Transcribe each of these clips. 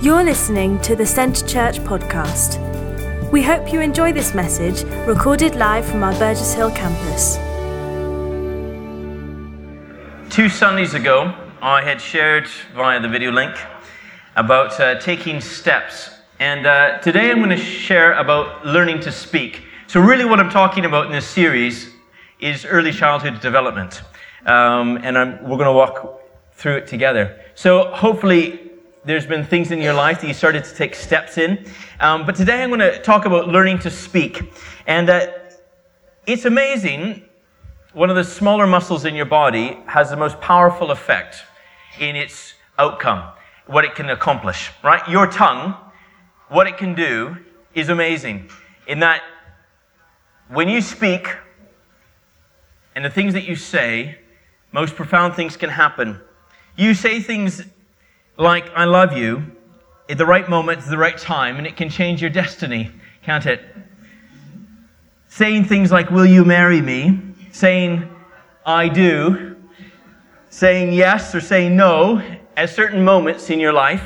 You're listening to the Centre Church podcast. We hope you enjoy this message recorded live from our Burgess Hill campus. Two Sundays ago, I had shared via the video link about uh, taking steps. And uh, today I'm going to share about learning to speak. So, really, what I'm talking about in this series is early childhood development. Um, and I'm, we're going to walk through it together. So, hopefully, there's been things in your life that you started to take steps in. Um, but today I'm going to talk about learning to speak. And uh, it's amazing. One of the smaller muscles in your body has the most powerful effect in its outcome, what it can accomplish, right? Your tongue, what it can do is amazing in that when you speak and the things that you say, most profound things can happen. You say things like, I love you, at the right moment, at the right time, and it can change your destiny, can't it? Saying things like, Will you marry me? Saying, I do. Saying yes or saying no at certain moments in your life,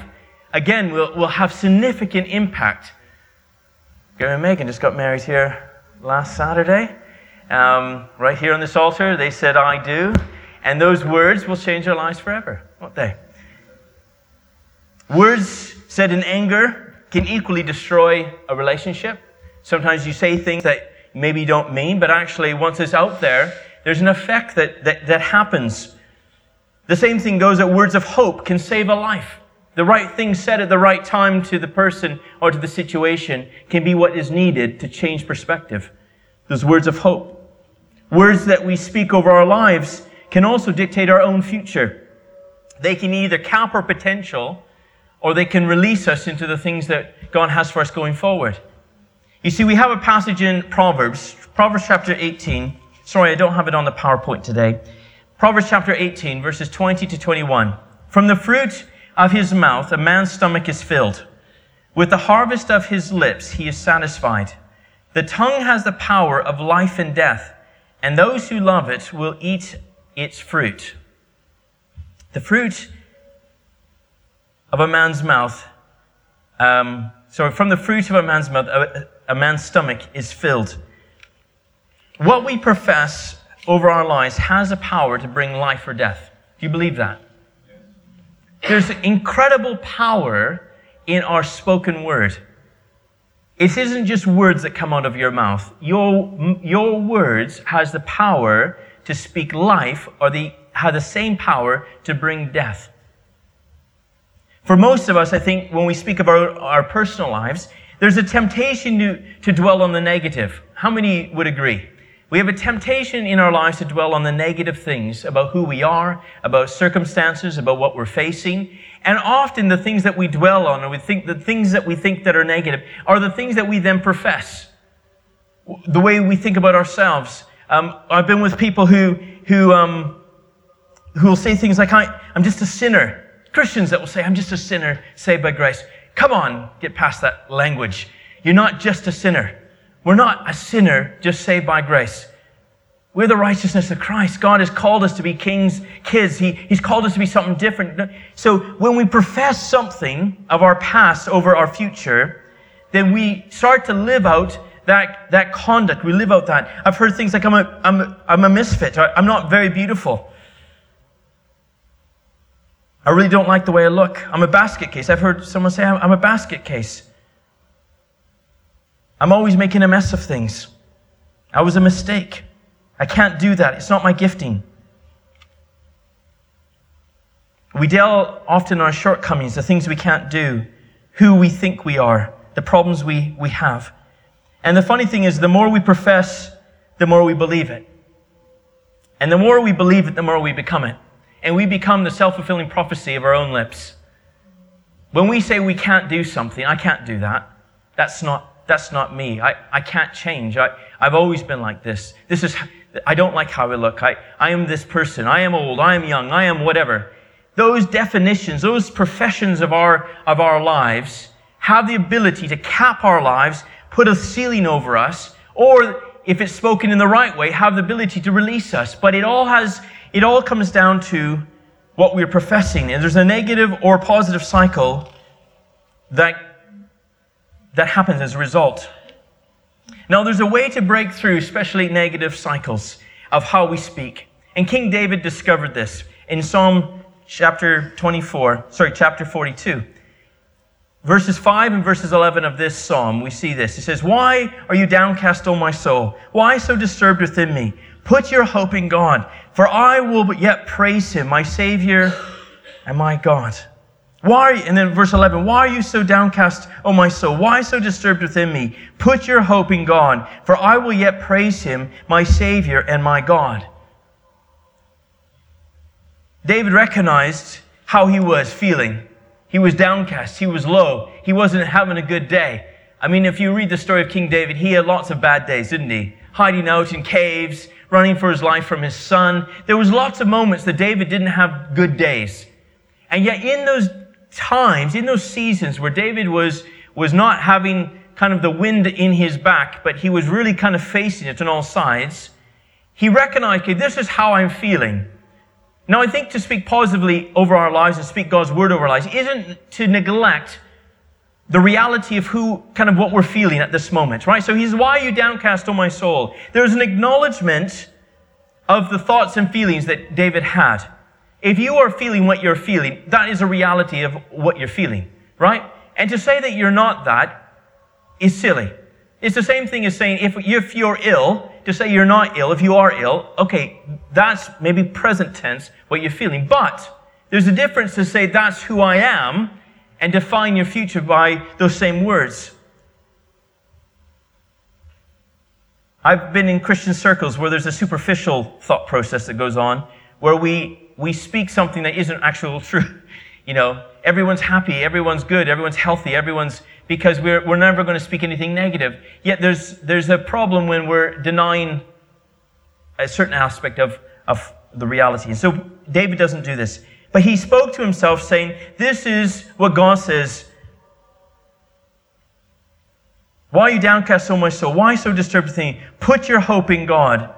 again, will, will have significant impact. Gary and Megan just got married here last Saturday. Um, right here on this altar, they said, I do. And those words will change their lives forever, won't they? Words said in anger can equally destroy a relationship. Sometimes you say things that maybe you don't mean, but actually, once it's out there, there's an effect that, that, that happens. The same thing goes that words of hope can save a life. The right thing said at the right time to the person or to the situation can be what is needed to change perspective. Those words of hope. Words that we speak over our lives can also dictate our own future. They can either cap our potential or they can release us into the things that God has for us going forward. You see, we have a passage in Proverbs, Proverbs chapter 18. Sorry, I don't have it on the PowerPoint today. Proverbs chapter 18, verses 20 to 21. From the fruit of his mouth, a man's stomach is filled. With the harvest of his lips, he is satisfied. The tongue has the power of life and death, and those who love it will eat its fruit. The fruit of a man's mouth, um, sorry, from the fruit of a man's mouth, a, a man's stomach is filled. What we profess over our lives has a power to bring life or death. Do you believe that? There's incredible power in our spoken word. It isn't just words that come out of your mouth. Your, your words has the power to speak life or the, have the same power to bring death. For most of us, I think when we speak about our personal lives, there's a temptation to, to dwell on the negative. How many would agree? We have a temptation in our lives to dwell on the negative things about who we are, about circumstances, about what we're facing. And often the things that we dwell on, and we think the things that we think that are negative, are the things that we then profess. The way we think about ourselves. Um, I've been with people who who um, who will say things like, I, "I'm just a sinner." Christians that will say, I'm just a sinner saved by grace. Come on, get past that language. You're not just a sinner. We're not a sinner just saved by grace. We're the righteousness of Christ. God has called us to be king's kids. He, he's called us to be something different. So when we profess something of our past over our future, then we start to live out that, that conduct. We live out that. I've heard things like, I'm a, I'm I'm a misfit. I'm not very beautiful. I really don't like the way I look. I'm a basket case. I've heard someone say, I'm a basket case. I'm always making a mess of things. I was a mistake. I can't do that. It's not my gifting. We deal often on our shortcomings, the things we can't do, who we think we are, the problems we, we have. And the funny thing is, the more we profess, the more we believe it. And the more we believe it, the more we become it and we become the self fulfilling prophecy of our own lips. When we say we can't do something, I can't do that. That's not, that's not me. I, I can't change. I, I've always been like this. This is, I don't like how I look. I, I am this person. I am old. I am young. I am whatever. Those definitions, those professions of our, of our lives have the ability to cap our lives, put a ceiling over us, or if it's spoken in the right way, have the ability to release us. But it all has it all comes down to what we're professing. And there's a negative or positive cycle that, that happens as a result. Now, there's a way to break through, especially negative cycles of how we speak. And King David discovered this in Psalm chapter 24, sorry, chapter 42. Verses 5 and verses 11 of this psalm, we see this. It says, Why are you downcast, O my soul? Why so disturbed within me? Put your hope in God, for I will but yet praise him, my Savior and my God. Why, and then verse 11, why are you so downcast, O my soul? Why so disturbed within me? Put your hope in God, for I will yet praise him, my Savior and my God. David recognized how he was feeling. He was downcast. He was low. He wasn't having a good day. I mean, if you read the story of King David, he had lots of bad days, didn't he? Hiding out in caves, running for his life from his son. There was lots of moments that David didn't have good days. And yet in those times, in those seasons where David was, was not having kind of the wind in his back, but he was really kind of facing it on all sides, he recognized, okay, this is how I'm feeling. Now, I think to speak positively over our lives and speak God's word over our lives isn't to neglect the reality of who, kind of what we're feeling at this moment, right? So he's, why are you downcast, O my soul? There's an acknowledgement of the thoughts and feelings that David had. If you are feeling what you're feeling, that is a reality of what you're feeling, right? And to say that you're not that is silly. It's the same thing as saying if, if you're ill, to say you're not ill, if you are ill, okay, that's maybe present tense what you're feeling. But there's a difference to say that's who I am and define your future by those same words. I've been in Christian circles where there's a superficial thought process that goes on, where we, we speak something that isn't actual truth. You know, everyone's happy, everyone's good, everyone's healthy, everyone's because we're, we're never going to speak anything negative. Yet there's, there's a problem when we're denying a certain aspect of, of the reality. And so David doesn't do this. But he spoke to himself saying, This is what God says. Why are you downcast so much so? Why so disturbed within Put your hope in God.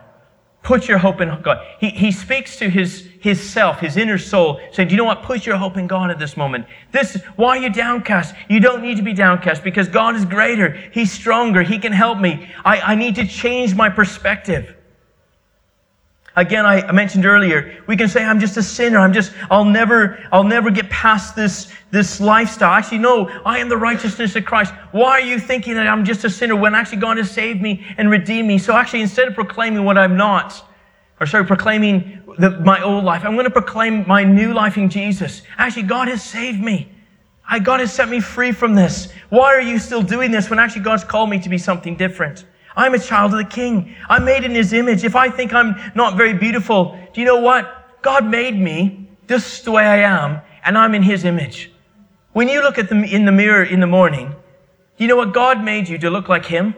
Put your hope in God. He, he speaks to his, his self, his inner soul, saying, Do you know what? Put your hope in God at this moment. This why are you downcast? You don't need to be downcast because God is greater. He's stronger. He can help me. I, I need to change my perspective. Again, I mentioned earlier, we can say, I'm just a sinner. I'm just, I'll never, I'll never get past this, this lifestyle. Actually, no, I am the righteousness of Christ. Why are you thinking that I'm just a sinner when actually God has saved me and redeemed me? So actually, instead of proclaiming what I'm not, or sorry, proclaiming the, my old life, I'm going to proclaim my new life in Jesus. Actually, God has saved me. I, God has set me free from this. Why are you still doing this when actually God's called me to be something different? I'm a child of the king. I'm made in his image. If I think I'm not very beautiful, do you know what? God made me just the way I am, and I'm in his image. When you look at them in the mirror in the morning, do you know what? God made you to look like him.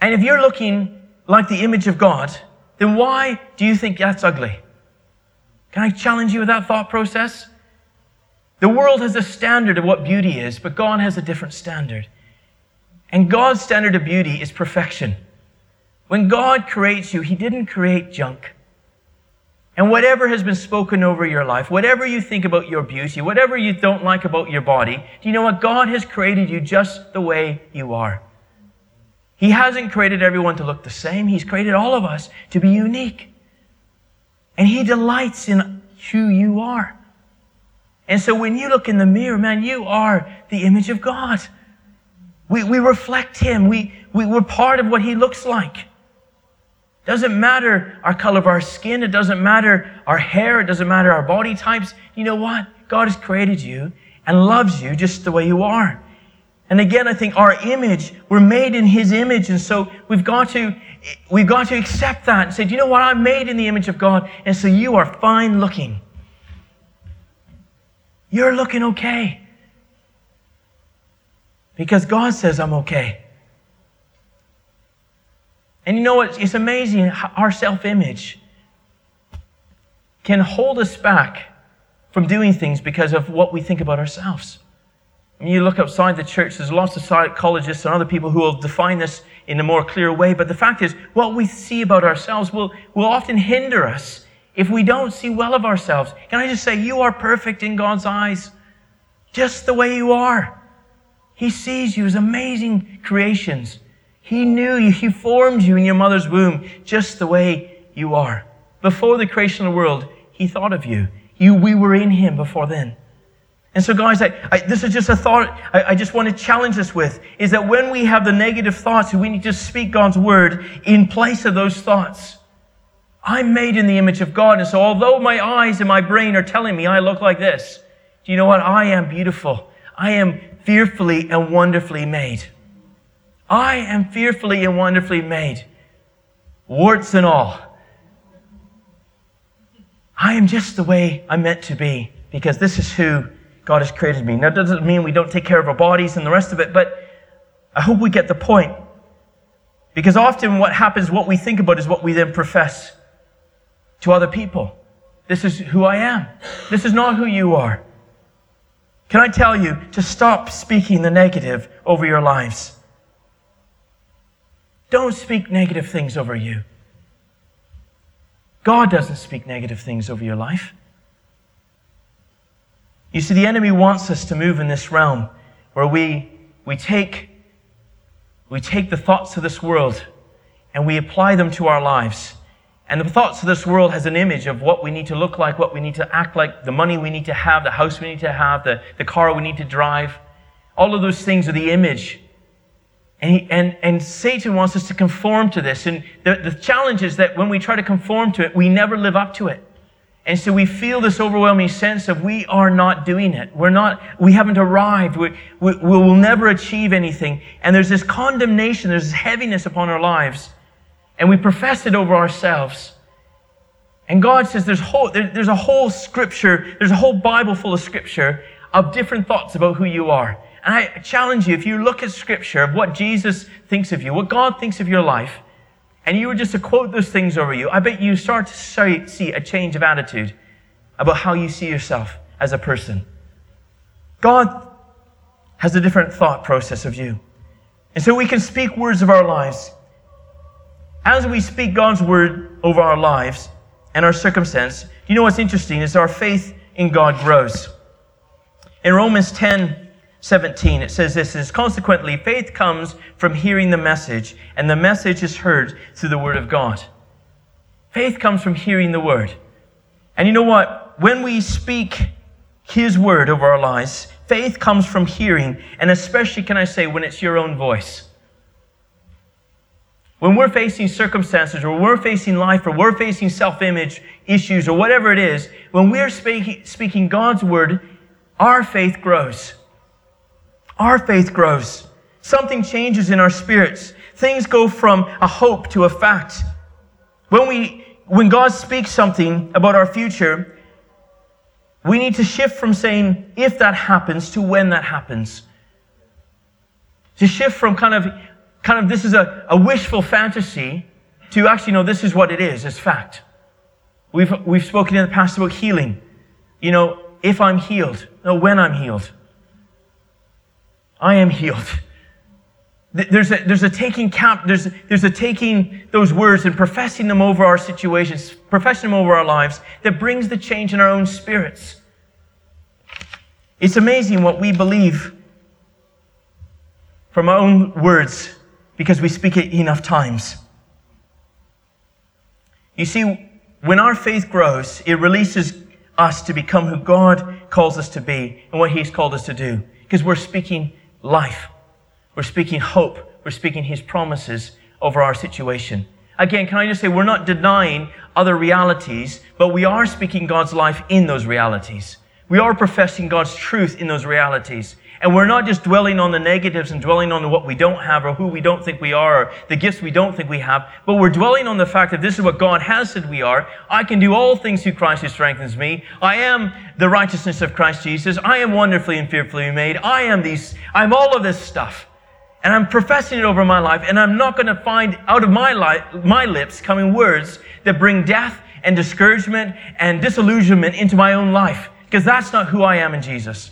And if you're looking like the image of God, then why do you think that's ugly? Can I challenge you with that thought process? The world has a standard of what beauty is, but God has a different standard. And God's standard of beauty is perfection. When God creates you, He didn't create junk. And whatever has been spoken over your life, whatever you think about your beauty, whatever you don't like about your body, do you know what? God has created you just the way you are. He hasn't created everyone to look the same. He's created all of us to be unique. And He delights in who you are. And so when you look in the mirror, man, you are the image of God. We, we reflect Him. We, we, we're part of what He looks like. Doesn't matter our color of our skin. It doesn't matter our hair. It doesn't matter our body types. You know what? God has created you and loves you just the way you are. And again, I think our image, we're made in His image. And so we've got to, we've got to accept that and say, you know what? I'm made in the image of God. And so you are fine looking. You're looking okay. Because God says, I'm okay. And you know what? It's amazing our self image can hold us back from doing things because of what we think about ourselves. When you look outside the church, there's lots of psychologists and other people who will define this in a more clear way. But the fact is, what we see about ourselves will, will often hinder us if we don't see well of ourselves, can I just say, you are perfect in God's eyes, just the way you are. He sees you as amazing creations. He knew you. He formed you in your mother's womb just the way you are. Before the creation of the world, He thought of you. You, we were in Him before then. And so, guys, I, I, this is just a thought I, I, just want to challenge us with is that when we have the negative thoughts, we need to speak God's word in place of those thoughts. I'm made in the image of God. And so, although my eyes and my brain are telling me I look like this, do you know what? I am beautiful. I am fearfully and wonderfully made. I am fearfully and wonderfully made. Warts and all. I am just the way I'm meant to be because this is who God has created me. Now, that doesn't mean we don't take care of our bodies and the rest of it, but I hope we get the point. Because often what happens, what we think about, is what we then profess to other people. This is who I am. This is not who you are. Can I tell you to stop speaking the negative over your lives? Don't speak negative things over you. God doesn't speak negative things over your life. You see, the enemy wants us to move in this realm where we, we, take, we take the thoughts of this world and we apply them to our lives. And the thoughts of this world has an image of what we need to look like, what we need to act like, the money we need to have, the house we need to have, the, the car we need to drive. All of those things are the image. And, he, and, and Satan wants us to conform to this. And the, the challenge is that when we try to conform to it, we never live up to it. And so we feel this overwhelming sense of we are not doing it. We're not, we haven't arrived. We, we, we will never achieve anything. And there's this condemnation, there's this heaviness upon our lives. And we profess it over ourselves. And God says there's, whole, there, there's a whole scripture, there's a whole Bible full of scripture of different thoughts about who you are. And I challenge you, if you look at scripture of what Jesus thinks of you, what God thinks of your life, and you were just to quote those things over you, I bet you start to see a change of attitude about how you see yourself as a person. God has a different thought process of you. And so we can speak words of our lives. As we speak God's word over our lives and our circumstance, you know what's interesting is our faith in God grows. In Romans 10, 17, it says this is consequently, faith comes from hearing the message, and the message is heard through the word of God. Faith comes from hearing the word. And you know what? When we speak his word over our lives, faith comes from hearing, and especially, can I say, when it's your own voice. When we're facing circumstances, or we're facing life, or we're facing self image issues, or whatever it is, when we're speaking, speaking God's word, our faith grows our faith grows. Something changes in our spirits. Things go from a hope to a fact. When we, when God speaks something about our future, we need to shift from saying if that happens to when that happens. To shift from kind of, kind of this is a, a wishful fantasy to actually know this is what it is, it's fact. We've, we've spoken in the past about healing. You know, if I'm healed, no, when I'm healed. I am healed. There's a, there's a taking count, there's, there's a taking those words and professing them over our situations, professing them over our lives that brings the change in our own spirits. It's amazing what we believe from our own words because we speak it enough times. You see, when our faith grows, it releases us to become who God calls us to be and what He's called us to do because we're speaking life. We're speaking hope. We're speaking His promises over our situation. Again, can I just say, we're not denying other realities, but we are speaking God's life in those realities. We are professing God's truth in those realities. And we're not just dwelling on the negatives and dwelling on what we don't have or who we don't think we are or the gifts we don't think we have, but we're dwelling on the fact that this is what God has said we are. I can do all things through Christ who strengthens me. I am the righteousness of Christ Jesus. I am wonderfully and fearfully made. I am these, I'm all of this stuff. And I'm professing it over my life, and I'm not going to find out of my life, my lips coming words that bring death and discouragement and disillusionment into my own life, because that's not who I am in Jesus.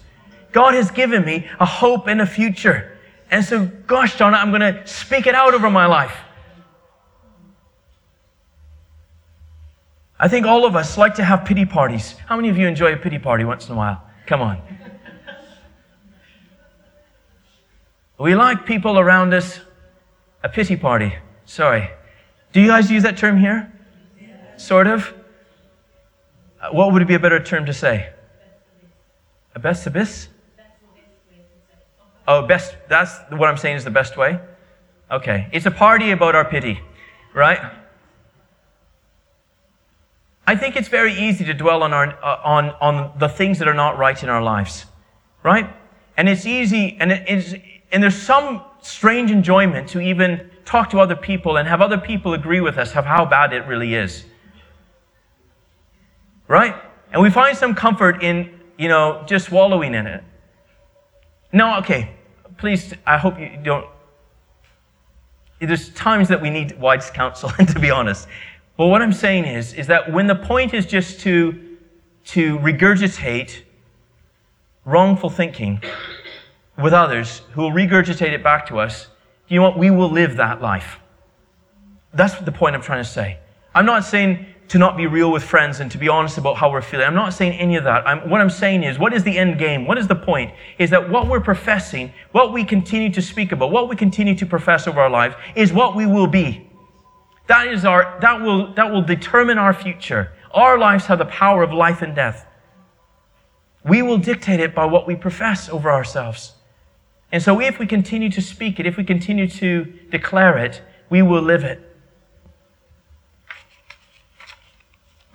God has given me a hope and a future. And so, gosh it, I'm going to speak it out over my life. I think all of us like to have pity parties. How many of you enjoy a pity party once in a while? Come on. We like people around us, a pity party. Sorry. Do you guys use that term here? Sort of? Uh, what would be a better term to say? A best abyss? Oh, best, that's what I'm saying is the best way? Okay. It's a party about our pity, right? I think it's very easy to dwell on, our, uh, on, on the things that are not right in our lives, right? And it's easy, and, it is, and there's some strange enjoyment to even talk to other people and have other people agree with us of how bad it really is. Right? And we find some comfort in, you know, just wallowing in it. No, okay, please, I hope you don't. There's times that we need wise counsel, and to be honest. But what I'm saying is, is that when the point is just to, to regurgitate wrongful thinking with others who will regurgitate it back to us, you know what? We will live that life. That's the point I'm trying to say. I'm not saying to not be real with friends and to be honest about how we're feeling. I'm not saying any of that. I'm, what I'm saying is, what is the end game? What is the point? Is that what we're professing, what we continue to speak about, what we continue to profess over our life, is what we will be. That is our, that will, that will determine our future. Our lives have the power of life and death. We will dictate it by what we profess over ourselves. And so if we continue to speak it, if we continue to declare it, we will live it.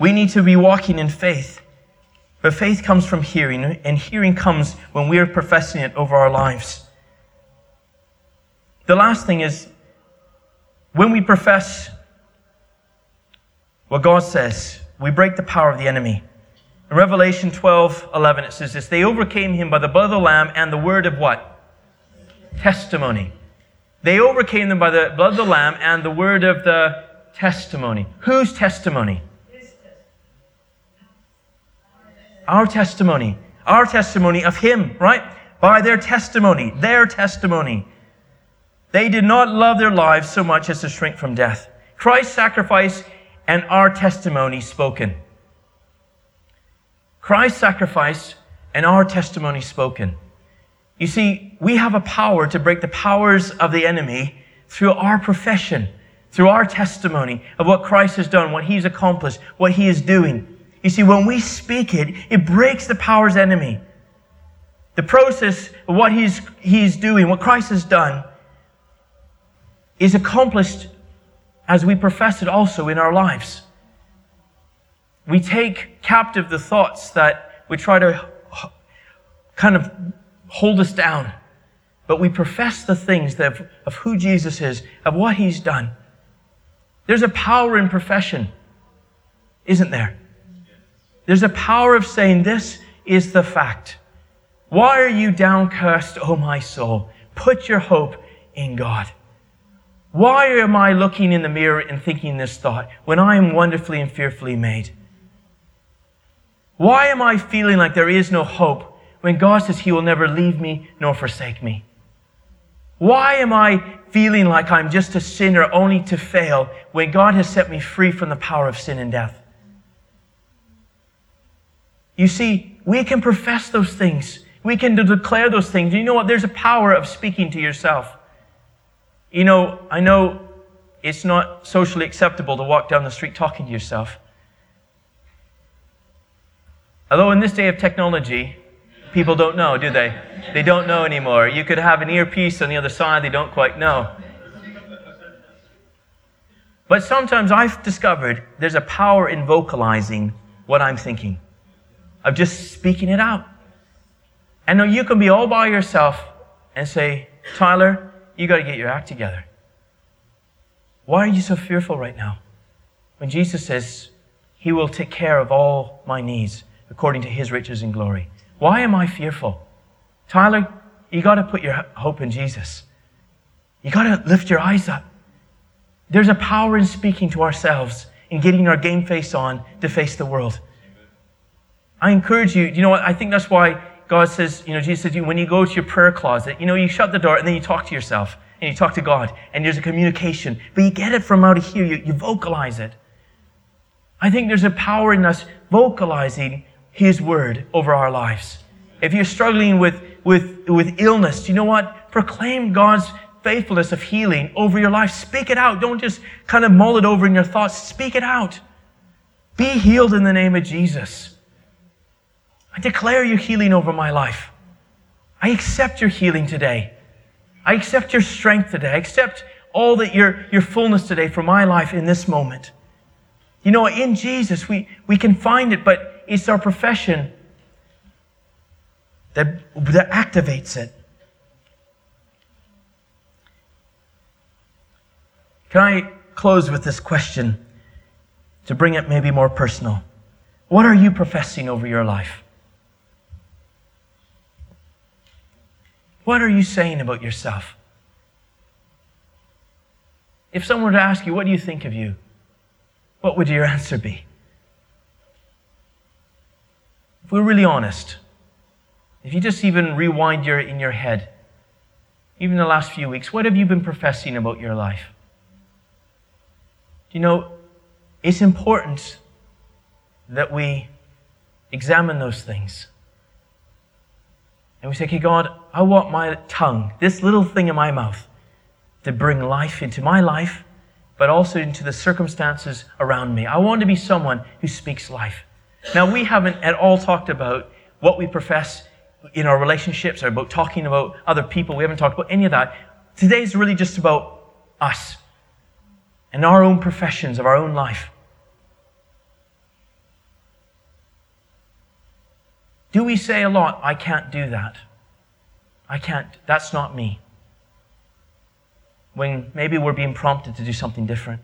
We need to be walking in faith. But faith comes from hearing, and hearing comes when we are professing it over our lives. The last thing is when we profess what God says, we break the power of the enemy. In Revelation 12 11, it says this They overcame him by the blood of the Lamb and the word of what? Testimony. They overcame them by the blood of the Lamb and the word of the testimony. Whose testimony? Our testimony. Our testimony of Him, right? By their testimony. Their testimony. They did not love their lives so much as to shrink from death. Christ's sacrifice and our testimony spoken. Christ's sacrifice and our testimony spoken. You see, we have a power to break the powers of the enemy through our profession, through our testimony of what Christ has done, what he's accomplished, what he is doing. You see, when we speak it, it breaks the power's enemy. The process of what he's, he's doing, what Christ has done, is accomplished as we profess it also in our lives. We take captive the thoughts that we try to kind of hold us down, but we profess the things that, of who Jesus is, of what he's done. There's a power in profession, isn't there? There's a power of saying, This is the fact. Why are you downcast, O my soul? Put your hope in God. Why am I looking in the mirror and thinking this thought when I am wonderfully and fearfully made? Why am I feeling like there is no hope when God says He will never leave me nor forsake me? Why am I feeling like I'm just a sinner only to fail when God has set me free from the power of sin and death? You see, we can profess those things. We can declare those things. You know what? There's a power of speaking to yourself. You know, I know it's not socially acceptable to walk down the street talking to yourself. Although in this day of technology, people don't know, do they? They don't know anymore. You could have an earpiece on the other side, they don't quite know. But sometimes I've discovered there's a power in vocalizing what I'm thinking of just speaking it out. And you can be all by yourself and say, Tyler, you got to get your act together. Why are you so fearful right now? When Jesus says, He will take care of all my needs according to His riches and glory. Why am I fearful? Tyler, you got to put your hope in Jesus. You got to lift your eyes up. There's a power in speaking to ourselves and getting our game face on to face the world. I encourage you, you know what? I think that's why God says, you know, Jesus says, when you go to your prayer closet, you know, you shut the door and then you talk to yourself and you talk to God and there's a communication. But you get it from out of here, you, you vocalize it. I think there's a power in us vocalizing His word over our lives. If you're struggling with, with, with illness, you know what? Proclaim God's faithfulness of healing over your life. Speak it out. Don't just kind of mull it over in your thoughts. Speak it out. Be healed in the name of Jesus. I declare your healing over my life. I accept your healing today. I accept your strength today. I accept all that your, your fullness today for my life in this moment. You know, in Jesus, we, we can find it, but it's our profession that, that activates it. Can I close with this question to bring it maybe more personal? What are you professing over your life? What are you saying about yourself? If someone were to ask you, What do you think of you? what would your answer be? If we're really honest, if you just even rewind your, in your head, even the last few weeks, what have you been professing about your life? You know, it's important that we examine those things. And we say, okay, God, I want my tongue, this little thing in my mouth, to bring life into my life, but also into the circumstances around me. I want to be someone who speaks life. Now, we haven't at all talked about what we profess in our relationships or about talking about other people. We haven't talked about any of that. Today is really just about us and our own professions of our own life. Do we say a lot, I can't do that? I can't, that's not me when maybe we're being prompted to do something different.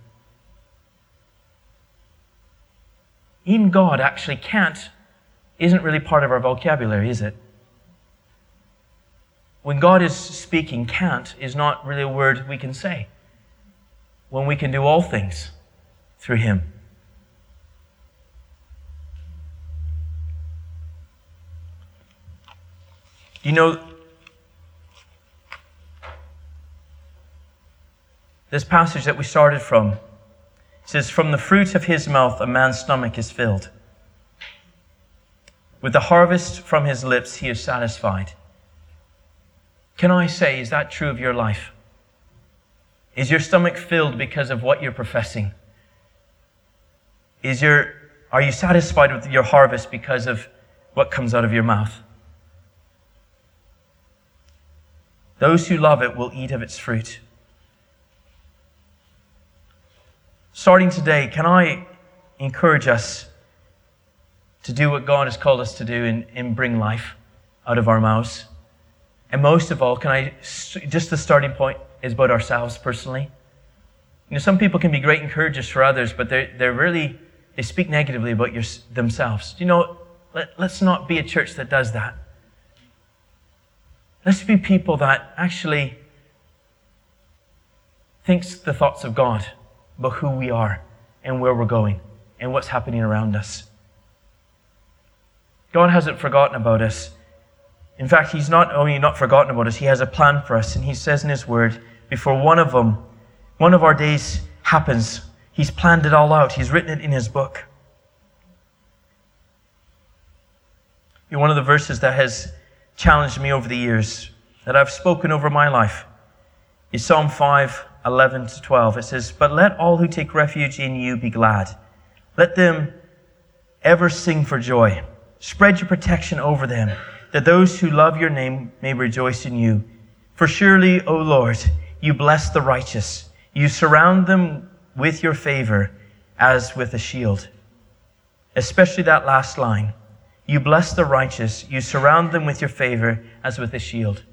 In God actually can't, isn't really part of our vocabulary, is it? When God is speaking, can't is not really a word we can say. When we can do all things through Him. You know, This passage that we started from says, From the fruit of his mouth a man's stomach is filled. With the harvest from his lips he is satisfied. Can I say, is that true of your life? Is your stomach filled because of what you're professing? Is your, are you satisfied with your harvest because of what comes out of your mouth? Those who love it will eat of its fruit. starting today, can I encourage us to do what God has called us to do and, and bring life out of our mouths? And most of all, can I, just the starting point is about ourselves personally. You know, some people can be great encouragers for others, but they're, they're really, they speak negatively about your, themselves. You know, let, let's not be a church that does that. Let's be people that actually thinks the thoughts of God but who we are and where we're going and what's happening around us. God hasn't forgotten about us. In fact, He's not only not forgotten about us, He has a plan for us. And He says in His Word, before one of them, one of our days happens, He's planned it all out. He's written it in His book. One of the verses that has challenged me over the years, that I've spoken over my life, is Psalm 5 11 to 12. It says, But let all who take refuge in you be glad. Let them ever sing for joy. Spread your protection over them, that those who love your name may rejoice in you. For surely, O Lord, you bless the righteous. You surround them with your favor as with a shield. Especially that last line. You bless the righteous. You surround them with your favor as with a shield.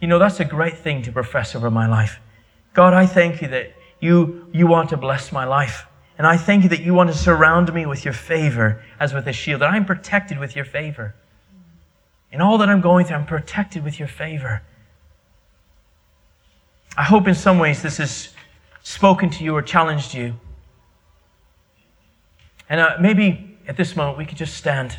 You know, that's a great thing to profess over my life. God, I thank you that you, you want to bless my life. And I thank you that you want to surround me with your favor as with a shield, that I'm protected with your favor. In all that I'm going through, I'm protected with your favor. I hope in some ways this has spoken to you or challenged you. And uh, maybe at this moment we could just stand